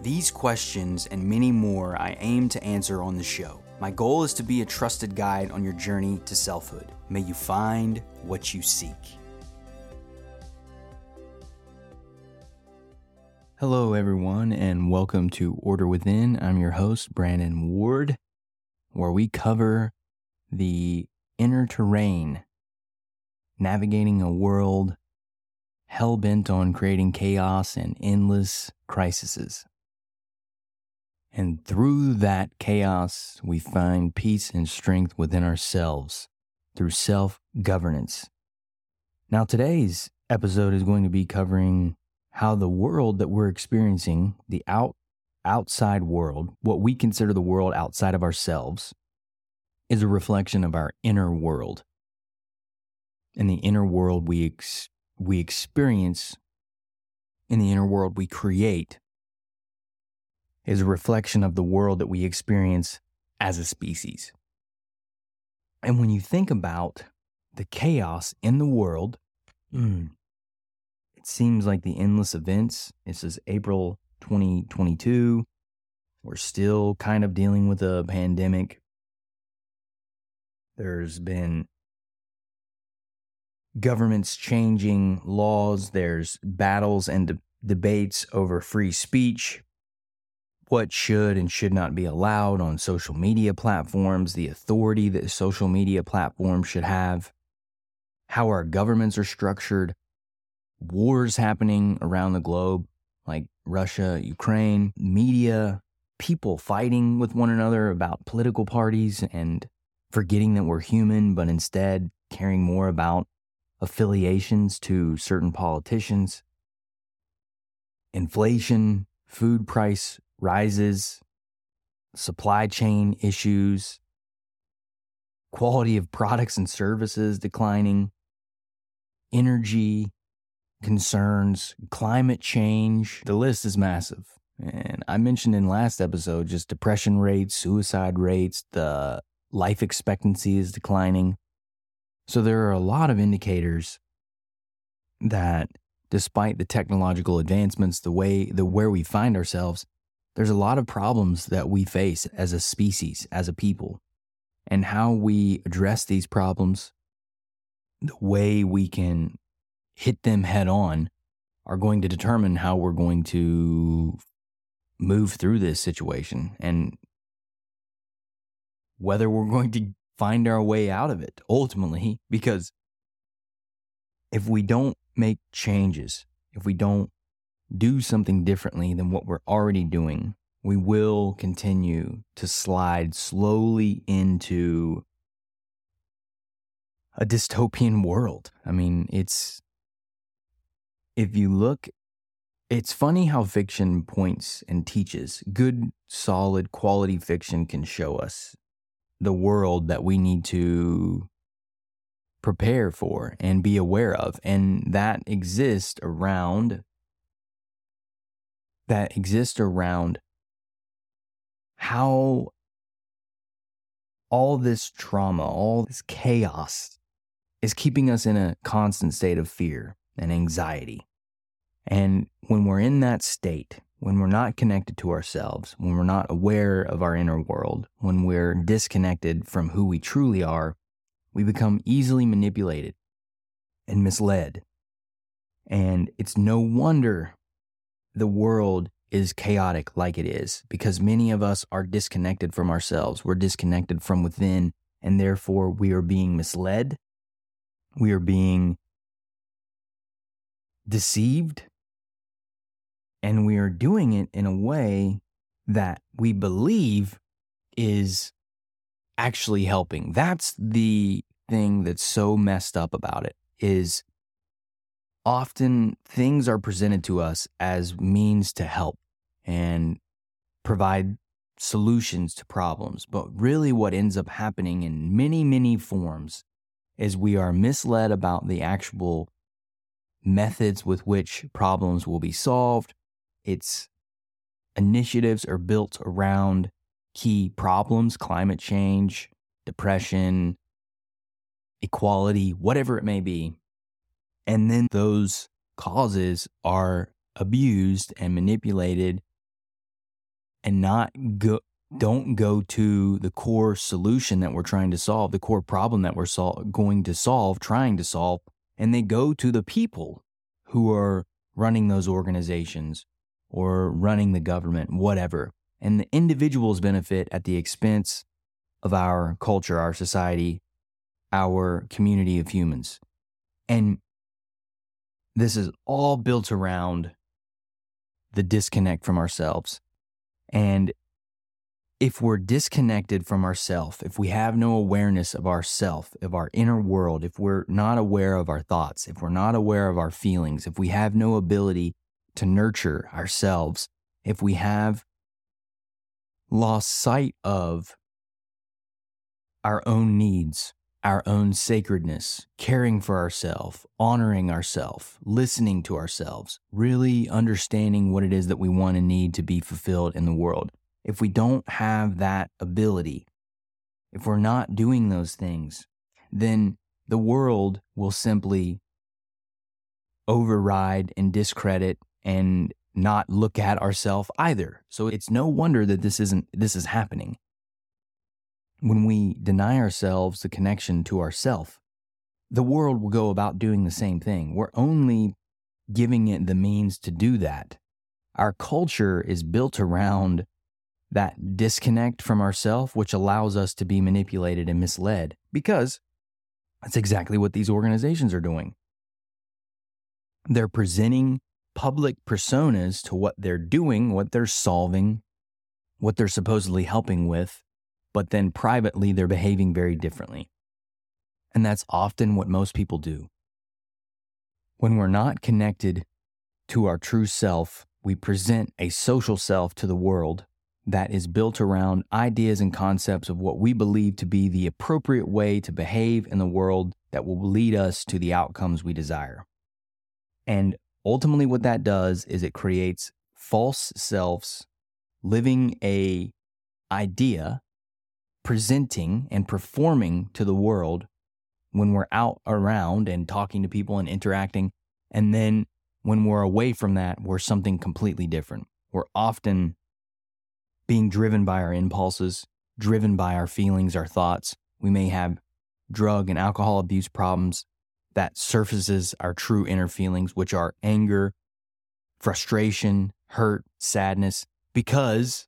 These questions and many more I aim to answer on the show. My goal is to be a trusted guide on your journey to selfhood. May you find what you seek. Hello, everyone, and welcome to Order Within. I'm your host, Brandon Ward, where we cover the inner terrain, navigating a world hell bent on creating chaos and endless crises. And through that chaos, we find peace and strength within ourselves through self governance. Now, today's episode is going to be covering how the world that we're experiencing, the out, outside world, what we consider the world outside of ourselves, is a reflection of our inner world. In the inner world we, ex- we experience, in the inner world we create, is a reflection of the world that we experience as a species. And when you think about the chaos in the world, mm, it seems like the endless events. This is April 2022. We're still kind of dealing with a pandemic. There's been governments changing laws, there's battles and de- debates over free speech, what should and should not be allowed on social media platforms, the authority that social media platforms should have, how our governments are structured, wars happening around the globe, like Russia, Ukraine, media, people fighting with one another about political parties and forgetting that we're human, but instead caring more about affiliations to certain politicians, inflation, food price rises, supply chain issues, quality of products and services declining, energy concerns, climate change. The list is massive. And I mentioned in last episode just depression rates, suicide rates, the life expectancy is declining. So there are a lot of indicators that despite the technological advancements, the way the where we find ourselves, there's a lot of problems that we face as a species, as a people. And how we address these problems, the way we can hit them head on are going to determine how we're going to move through this situation and whether we're going to find our way out of it ultimately. Because if we don't make changes, if we don't do something differently than what we're already doing, we will continue to slide slowly into a dystopian world. I mean, it's if you look it's funny how fiction points and teaches. Good, solid, quality fiction can show us the world that we need to prepare for and be aware of. And that exists around that exists around how all this trauma, all this chaos is keeping us in a constant state of fear and anxiety. And when we're in that state, when we're not connected to ourselves, when we're not aware of our inner world, when we're disconnected from who we truly are, we become easily manipulated and misled. And it's no wonder the world is chaotic like it is because many of us are disconnected from ourselves. We're disconnected from within, and therefore we are being misled. We are being deceived and we are doing it in a way that we believe is actually helping. That's the thing that's so messed up about it is often things are presented to us as means to help and provide solutions to problems. But really, what ends up happening in many, many forms is we are misled about the actual methods with which problems will be solved. Its initiatives are built around key problems, climate change, depression, equality, whatever it may be. And then those causes are abused and manipulated and not go don't go to the core solution that we're trying to solve, the core problem that we're sol- going to solve, trying to solve, and they go to the people who are running those organizations or running the government, whatever. And the individuals benefit at the expense of our culture, our society, our community of humans. And this is all built around the disconnect from ourselves. And if we're disconnected from ourself, if we have no awareness of ourself, of our inner world, if we're not aware of our thoughts, if we're not aware of our feelings, if we have no ability to nurture ourselves, if we have lost sight of our own needs, our own sacredness, caring for ourselves, honoring ourselves, listening to ourselves, really understanding what it is that we want and need to be fulfilled in the world. If we don't have that ability, if we're not doing those things, then the world will simply override and discredit and not look at ourselves either. So it's no wonder that this isn't this is happening when we deny ourselves the connection to ourself, the world will go about doing the same thing. We're only giving it the means to do that. Our culture is built around that disconnect from ourself, which allows us to be manipulated and misled because that's exactly what these organizations are doing. They're presenting public personas to what they're doing, what they're solving, what they're supposedly helping with, but then privately they're behaving very differently. And that's often what most people do. When we're not connected to our true self, we present a social self to the world that is built around ideas and concepts of what we believe to be the appropriate way to behave in the world that will lead us to the outcomes we desire. And ultimately, what that does is it creates false selves living a idea presenting and performing to the world when we're out around and talking to people and interacting. And then when we're away from that, we're something completely different. We're often being driven by our impulses, driven by our feelings, our thoughts. We may have drug and alcohol abuse problems that surfaces our true inner feelings, which are anger, frustration, hurt, sadness, because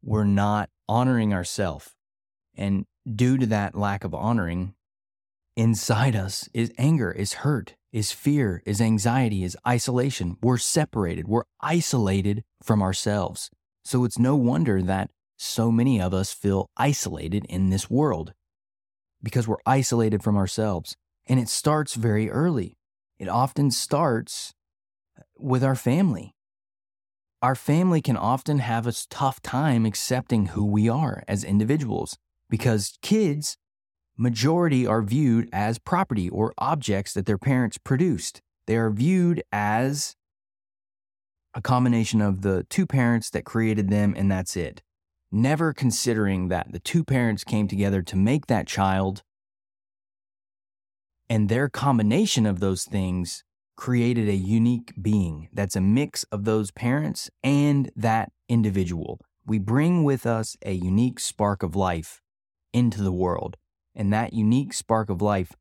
we're not honoring ourselves. And due to that lack of honoring, inside us is anger, is hurt, is fear, is anxiety, is isolation. We're separated, we're isolated from ourselves. So it's no wonder that so many of us feel isolated in this world because we're isolated from ourselves. And it starts very early. It often starts with our family. Our family can often have a tough time accepting who we are as individuals because kids majority are viewed as property or objects that their parents produced. They are viewed as a combination of the two parents that created them and that's it. Never considering that the two parents came together to make that child and their combination of those things created a unique being that's a mix of those parents and that individual. We bring with us a unique spark of life into the world. And that unique spark of life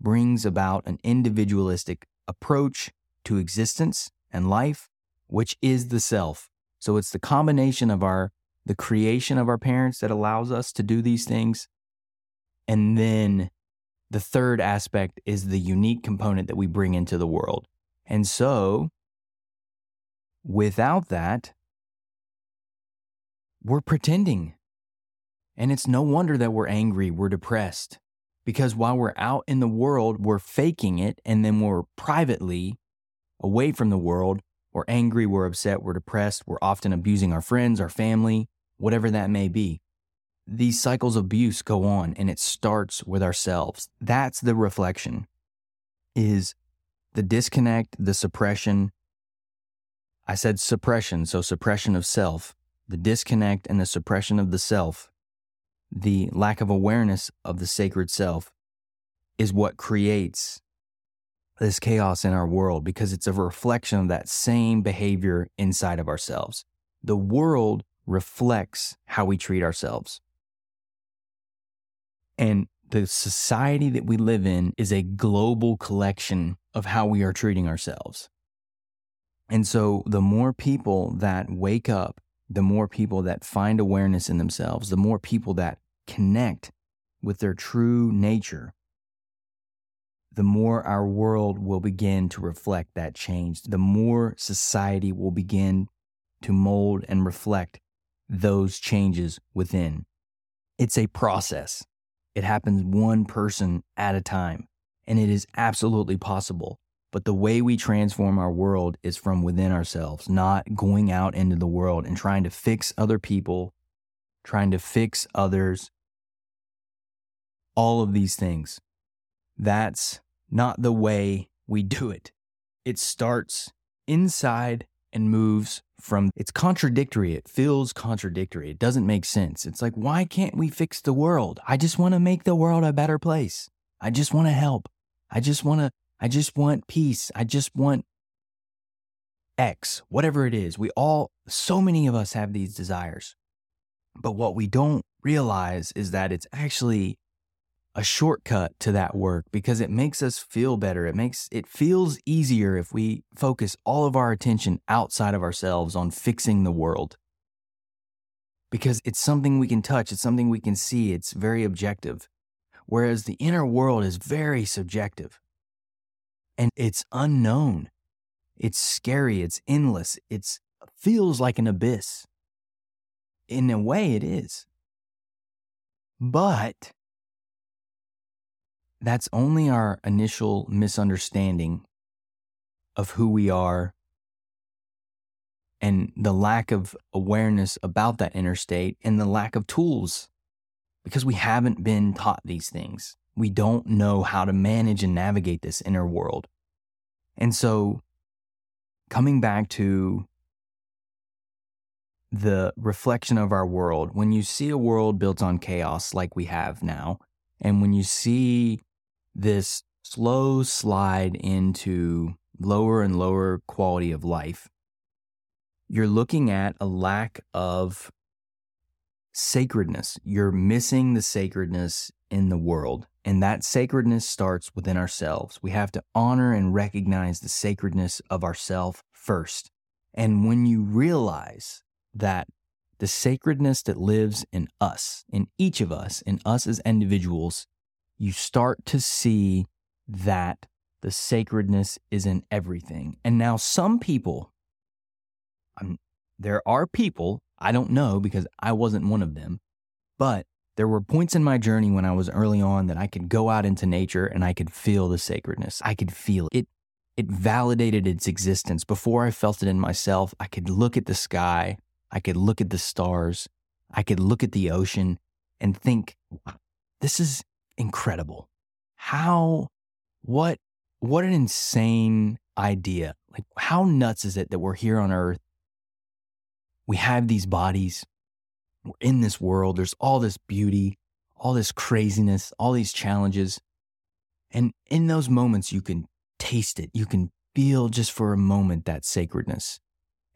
brings about an individualistic approach to existence and life, which is the self. So it's the combination of our the creation of our parents that allows us to do these things. And then the third aspect is the unique component that we bring into the world. And so without that, we're pretending and it's no wonder that we're angry, we're depressed, because while we're out in the world, we're faking it. And then we're privately away from the world, we're angry, we're upset, we're depressed, we're often abusing our friends, our family, whatever that may be. These cycles of abuse go on and it starts with ourselves. That's the reflection is the disconnect, the suppression. I said suppression, so suppression of self, the disconnect and the suppression of the self, the lack of awareness of the sacred self is what creates this chaos in our world because it's a reflection of that same behavior inside of ourselves. The world reflects how we treat ourselves. And the society that we live in is a global collection of how we are treating ourselves. And so the more people that wake up, the more people that find awareness in themselves, the more people that connect with their true nature, the more our world will begin to reflect that change. The more society will begin to mold and reflect those changes within. It's a process. It happens one person at a time, and it is absolutely possible. But the way we transform our world is from within ourselves, not going out into the world and trying to fix other people, trying to fix others, all of these things. That's not the way we do it. It starts inside and moves from it's contradictory. It feels contradictory. It doesn't make sense. It's like, why can't we fix the world? I just want to make the world a better place. I just want to help. I just want to, I just want peace. I just want X, whatever it is. We all, so many of us have these desires. But what we don't realize is that it's actually a shortcut to that work because it makes us feel better. It makes it feels easier if we focus all of our attention outside of ourselves on fixing the world. Because it's something we can touch, it's something we can see, it's very objective. Whereas the inner world is very subjective. And it's unknown. It's scary, it's endless, it feels like an abyss. In a way it is. But that's only our initial misunderstanding of who we are and the lack of awareness about that inner state and the lack of tools because we haven't been taught these things. We don't know how to manage and navigate this inner world. And so, coming back to the reflection of our world, when you see a world built on chaos like we have now, and when you see this slow slide into lower and lower quality of life, you're looking at a lack of sacredness. You're missing the sacredness in the world. And that sacredness starts within ourselves. We have to honor and recognize the sacredness of ourself first. And when you realize that the sacredness that lives in us, in each of us, in us as individuals, you start to see that the sacredness is in everything. And now, some people, I'm, there are people, I don't know because I wasn't one of them, but there were points in my journey when I was early on that I could go out into nature and I could feel the sacredness. I could feel it. It validated its existence. Before I felt it in myself, I could look at the sky, I could look at the stars, I could look at the ocean and think, this is incredible. How, what, what an insane idea. Like, how nuts is it that we're here on earth? We have these bodies. We're in this world. There's all this beauty, all this craziness, all these challenges. And in those moments, you can taste it. You can feel just for a moment that sacredness.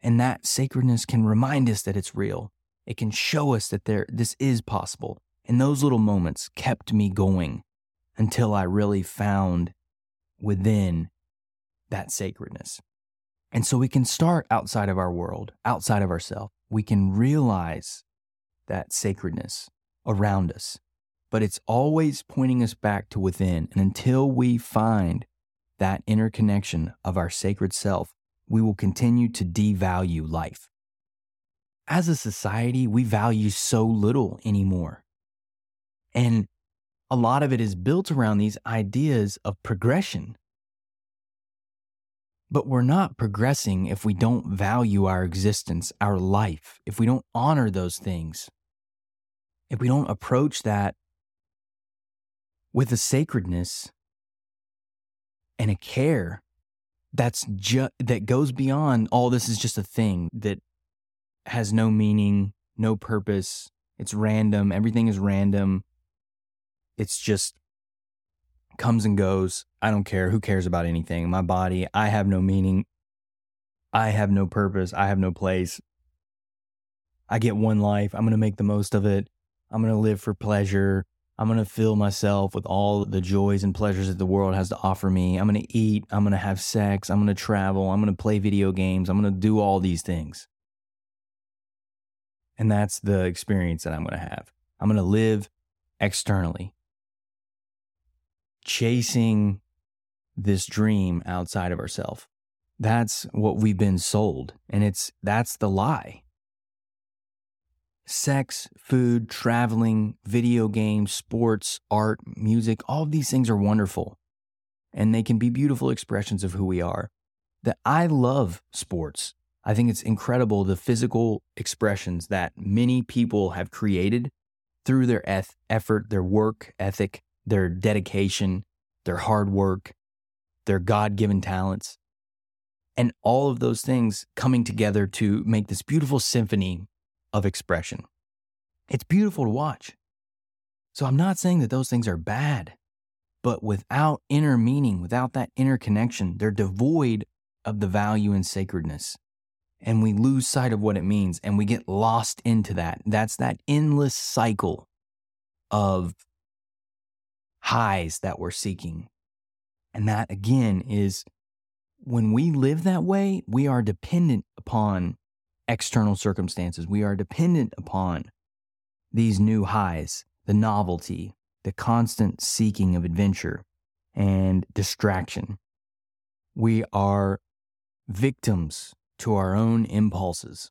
And that sacredness can remind us that it's real. It can show us that there, this is possible. And those little moments kept me going until I really found within that sacredness. And so we can start outside of our world, outside of ourselves. We can realize that sacredness around us, but it's always pointing us back to within. And until we find that interconnection of our sacred self, we will continue to devalue life. As a society, we value so little anymore. And a lot of it is built around these ideas of progression. But we're not progressing if we don't value our existence, our life, if we don't honor those things, if we don't approach that with a sacredness and a care that's just that goes beyond all this is just a thing that has no meaning, no purpose. It's random. Everything is random. It's just comes and goes. I don't care. Who cares about anything? My body, I have no meaning. I have no purpose. I have no place. I get one life. I'm going to make the most of it. I'm going to live for pleasure. I'm going to fill myself with all the joys and pleasures that the world has to offer me. I'm going to eat. I'm going to have sex. I'm going to travel. I'm going to play video games. I'm going to do all these things. And that's the experience that I'm going to have. I'm going to live externally chasing this dream outside of ourselves. That's what we've been sold. And it's that's the lie. Sex, food, traveling, video games, sports, art, music, all of these things are wonderful. And they can be beautiful expressions of who we are. That I love sports. I think it's incredible the physical expressions that many people have created through their eth- effort, their work ethic, their dedication, their hard work, their God given talents, and all of those things coming together to make this beautiful symphony of expression. It's beautiful to watch. So I'm not saying that those things are bad, but without inner meaning, without that inner connection, they're devoid of the value and sacredness. And we lose sight of what it means and we get lost into that. That's that endless cycle of highs that we're seeking. And that again is when we live that way, we are dependent upon external circumstances. We are dependent upon these new highs, the novelty, the constant seeking of adventure and distraction. We are victims to our own impulses.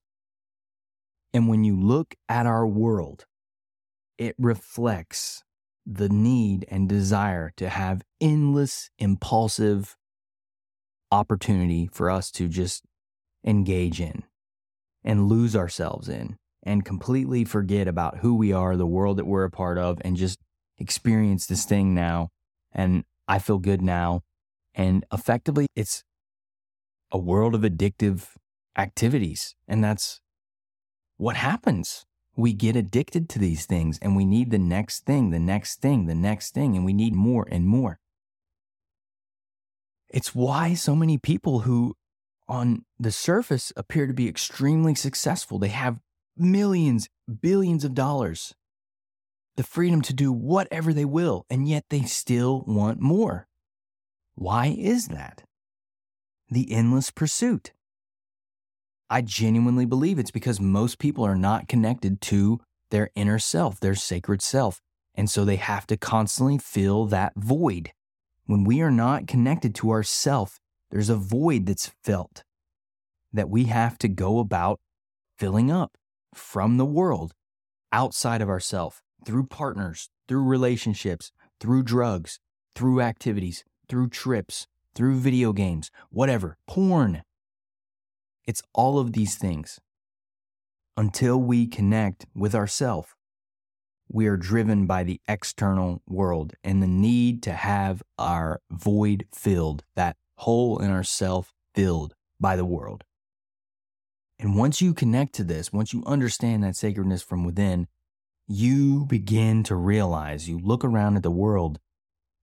And when you look at our world, it reflects the need and desire to have endless, impulsive opportunity for us to just engage in and lose ourselves in and completely forget about who we are, the world that we're a part of, and just experience this thing now. And I feel good now. And effectively, it's a world of addictive activities. And that's what happens we get addicted to these things and we need the next thing, the next thing, the next thing, and we need more and more. It's why so many people who on the surface appear to be extremely successful, they have millions, billions of dollars, the freedom to do whatever they will, and yet they still want more. Why is that? The endless pursuit. I genuinely believe it's because most people are not connected to their inner self, their sacred self. And so they have to constantly fill that void. When we are not connected to ourself, there's a void that's felt that we have to go about filling up from the world outside of ourself through partners, through relationships, through drugs, through activities, through trips, through video games, whatever, porn, it's all of these things. Until we connect with ourself, we are driven by the external world and the need to have our void filled, that hole in ourself filled by the world. And once you connect to this, once you understand that sacredness from within, you begin to realize, you look around at the world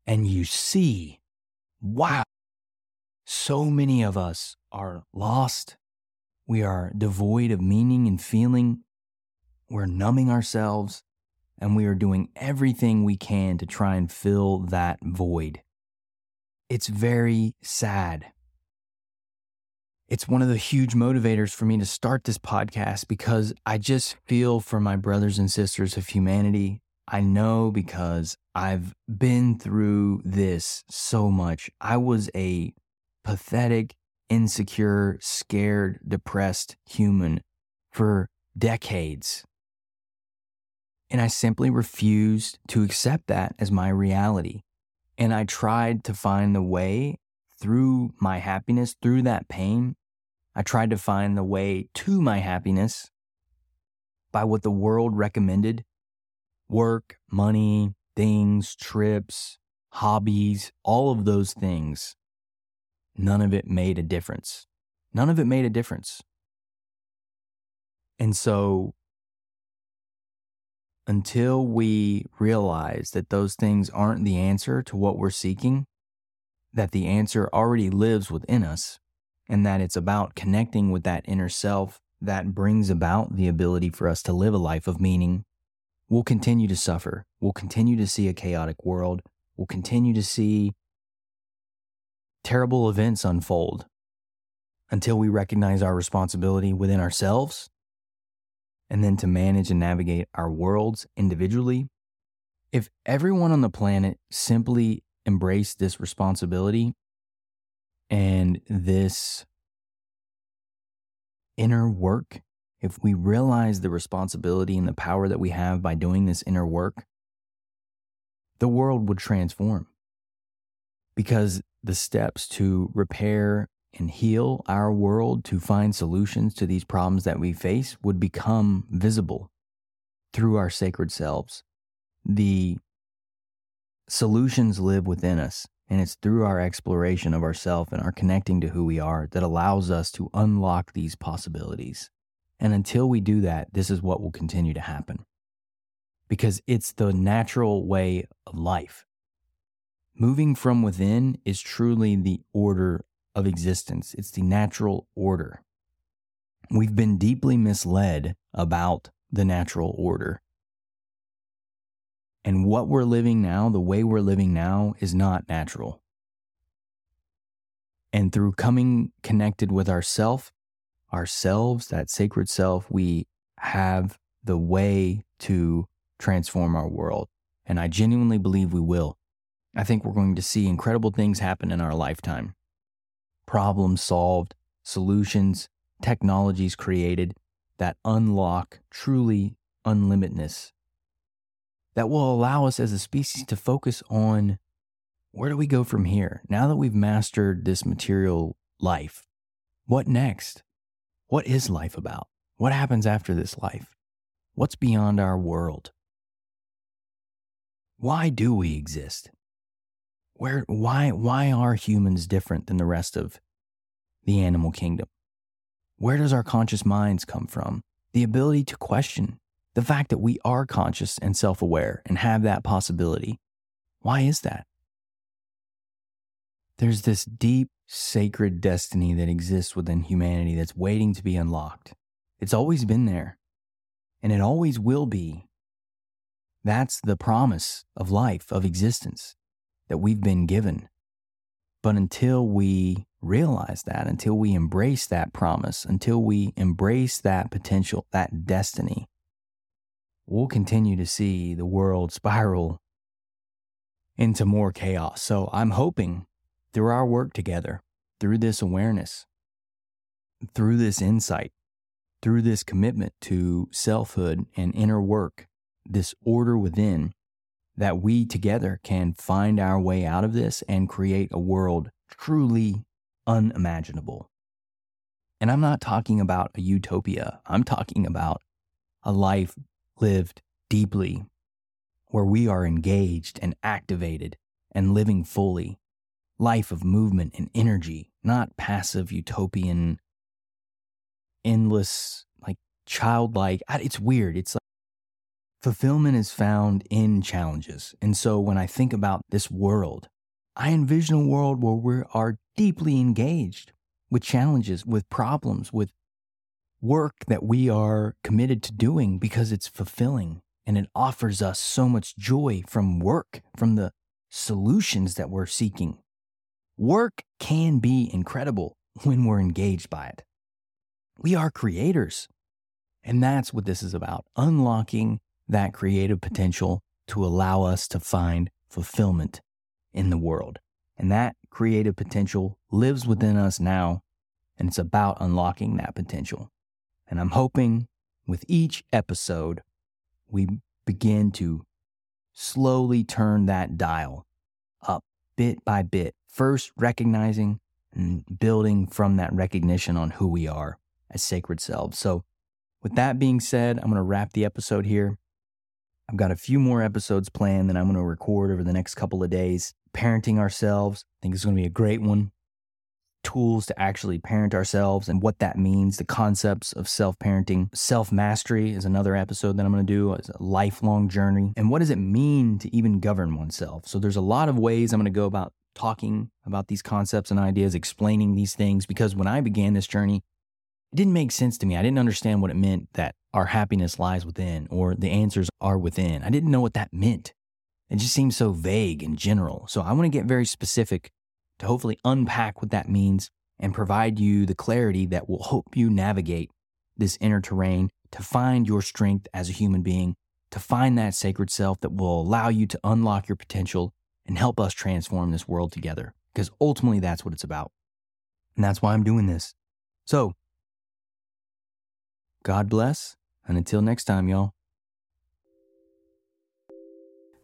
and you see, wow, so many of us are lost we are devoid of meaning and feeling. We're numbing ourselves and we are doing everything we can to try and fill that void. It's very sad. It's one of the huge motivators for me to start this podcast because I just feel for my brothers and sisters of humanity. I know because I've been through this so much. I was a pathetic, insecure, scared, depressed human for decades. And I simply refused to accept that as my reality. And I tried to find the way through my happiness, through that pain, I tried to find the way to my happiness by what the world recommended work, money, things, trips, hobbies, all of those things. None of it made a difference. None of it made a difference. And so, until we realize that those things aren't the answer to what we're seeking, that the answer already lives within us, and that it's about connecting with that inner self that brings about the ability for us to live a life of meaning, we'll continue to suffer. We'll continue to see a chaotic world. We'll continue to see terrible events unfold until we recognize our responsibility within ourselves and then to manage and navigate our worlds individually. If everyone on the planet simply embraced this responsibility and this inner work, if we realize the responsibility and the power that we have by doing this inner work, the world would transform. Because the steps to repair and heal our world, to find solutions to these problems that we face, would become visible through our sacred selves. The solutions live within us. And it's through our exploration of ourself and our connecting to who we are that allows us to unlock these possibilities. And until we do that, this is what will continue to happen. Because it's the natural way of life. Moving from within is truly the order of existence, it's the natural order. We've been deeply misled about the natural order. And what we're living now, the way we're living now, is not natural. And through coming connected with ourself, ourselves, that sacred self, we have the way to transform our world. And I genuinely believe we will. I think we're going to see incredible things happen in our lifetime. Problems solved, solutions, technologies created that unlock truly unlimitedness that will allow us as a species to focus on where do we go from here? Now that we've mastered this material life, what next? What is life about? What happens after this life? What's beyond our world? Why do we exist? Where, why, why are humans different than the rest of the animal kingdom? Where does our conscious minds come from? The ability to question, the fact that we are conscious and self aware and have that possibility. Why is that? There's this deep, sacred destiny that exists within humanity that's waiting to be unlocked. It's always been there, and it always will be. That's the promise of life, of existence that we've been given. But until we realize that, until we embrace that promise, until we embrace that potential, that destiny, we'll continue to see the world spiral into more chaos. So I'm hoping through our work together, through this awareness, through this insight, through this commitment to selfhood and inner work, this order within, that we together can find our way out of this and create a world truly unimaginable. And I'm not talking about a utopia, I'm talking about a life lived deeply, where we are engaged and activated and living fully. Life of movement and energy, not passive utopian, endless, like childlike. It's weird. It's fulfillment is found in challenges. And so when I think about this world, I envision a world where we are deeply engaged with challenges, with problems, with work that we are committed to doing because it's fulfilling and it offers us so much joy from work, from the solutions that we're seeking. Work can be incredible when we're engaged by it. We are creators. And that's what this is about unlocking that creative potential to allow us to find fulfillment in the world. And that creative potential lives within us now, and it's about unlocking that potential. And I'm hoping with each episode, we begin to slowly turn that dial up bit by bit, first recognizing and building from that recognition on who we are as sacred selves. So, with that being said, I'm going to wrap the episode here. I've got a few more episodes planned that I'm going to record over the next couple of days. Parenting ourselves, I think it's going to be a great one. Tools to actually parent ourselves and what that means, the concepts of self parenting. Self mastery is another episode that I'm going to do. It's a lifelong journey. And what does it mean to even govern oneself? So, there's a lot of ways I'm going to go about talking about these concepts and ideas, explaining these things, because when I began this journey, it didn't make sense to me. I didn't understand what it meant that our happiness lies within or the answers are within. I didn't know what that meant. It just seemed so vague and general. So I want to get very specific to hopefully unpack what that means and provide you the clarity that will help you navigate this inner terrain to find your strength as a human being, to find that sacred self that will allow you to unlock your potential and help us transform this world together. Because ultimately, that's what it's about. And that's why I'm doing this. So, God bless, and until next time, y'all.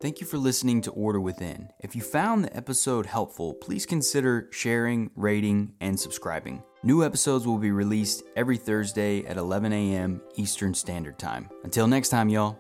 Thank you for listening to Order Within. If you found the episode helpful, please consider sharing, rating, and subscribing. New episodes will be released every Thursday at 11 a.m. Eastern Standard Time. Until next time, y'all.